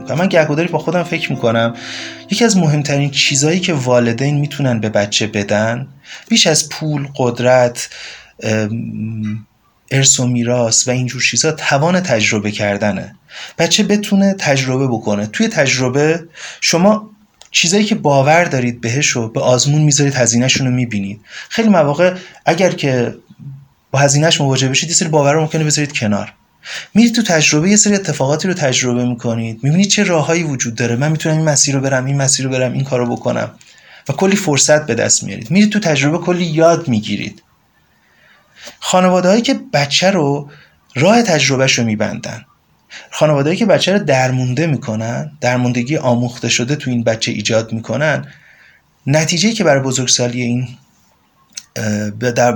می‌کنم من گهگداری با خودم فکر می‌کنم یکی از مهمترین چیزهایی که والدین می‌تونن به بچه بدن بیش از پول قدرت ارث و میراث و اینجور چیزها توان تجربه کردنه. بچه بتونه تجربه بکنه. توی تجربه شما چیزایی که باور دارید بهش رو به آزمون می‌ذارید هزینهشون رو می‌بینید. خیلی مواقع اگر که با هزینهش مواجه بشید یه سری باور رو ممکنه بذارید کنار. میرید تو تجربه یه سری اتفاقاتی رو تجربه می‌کنید. می‌بینید چه راههایی وجود داره. من می‌تونم این مسیر رو برم این مسیر رو برم این کارو بکنم. و کلی فرصت به دست میارید. میرید تو تجربه کلی یاد می‌گیرید. خانواده هایی که بچه رو راه تجربهش رو میبندن. خانواده که بچه رو درمونده می‌کنن درموندگی آموخته شده تو این بچه ایجاد می‌کنن نتیجه که برای بزرگسالی این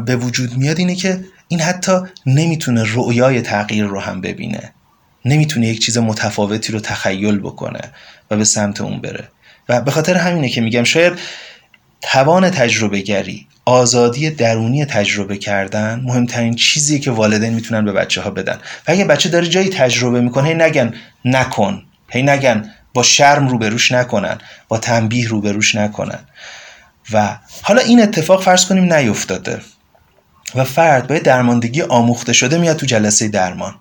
به وجود میاد اینه که این حتی نمی‌تونه رؤیای تغییر رو هم ببینه. نمی‌تونه یک چیز متفاوتی رو تخیل بکنه و به سمت اون بره. و به خاطر همینه که میگم شاید توان تجربه گری آزادی درونی تجربه کردن مهمترین چیزیه که والدین می‌تونن به بچه ها بدن. و اگه بچه داره جایی تجربه می‌کنه هی نگن نکن. هی نگن با شرم روبروش نکنن با تنبیه روبروش نکنن. و حالا این اتفاق فرض کنیم نیفتاده و فرد باید درماندگی آموخته شده میاد تو جلسه درمان.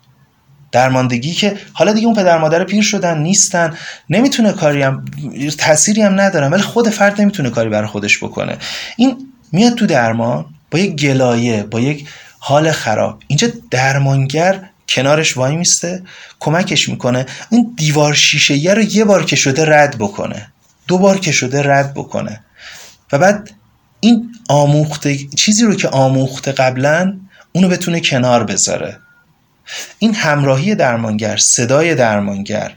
درماندگی که حالا دیگه اون پدر مادر پیر شدن نیستن نمی‌تونه کاری هم تأثیری هم ندارن ولی خود فرد نمی‌تونه کاری برای خودش بکنه. این میاد تو درمان با یک گلایه با یک حال خراب. اینجا درمانگر کنارش وای میسته کمکش می‌کنه. این دیوار شیشه رو یه بار که شده رد بکنه. دو بار که شده رد بکنه. و بعد این آموخته چیزی رو که آموخته قبلا اونو بتونه کنار بذاره. این همراهی درمانگر صدای درمانگر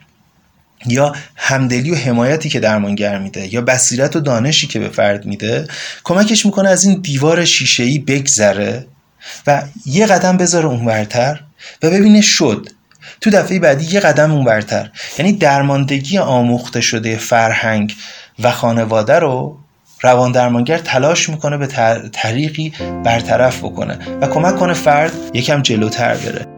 یا همدلی و حمایتی که درمانگر میده یا بصیرت و دانشی که به فرد میده کمکش می‌کنه از این دیوار شیشه‌ای بگذره و یه قدم بذاره اونورتر و ببینه شد. تو دفعه بعدی یه قدم اونورتر. یعنی درماندگی آموخته شده فرهنگ و خانواده رو روان درمانگر تلاش می‌کنه به طریقی برطرف بکنه و کمک کنه فرد یکم جلوتر بره.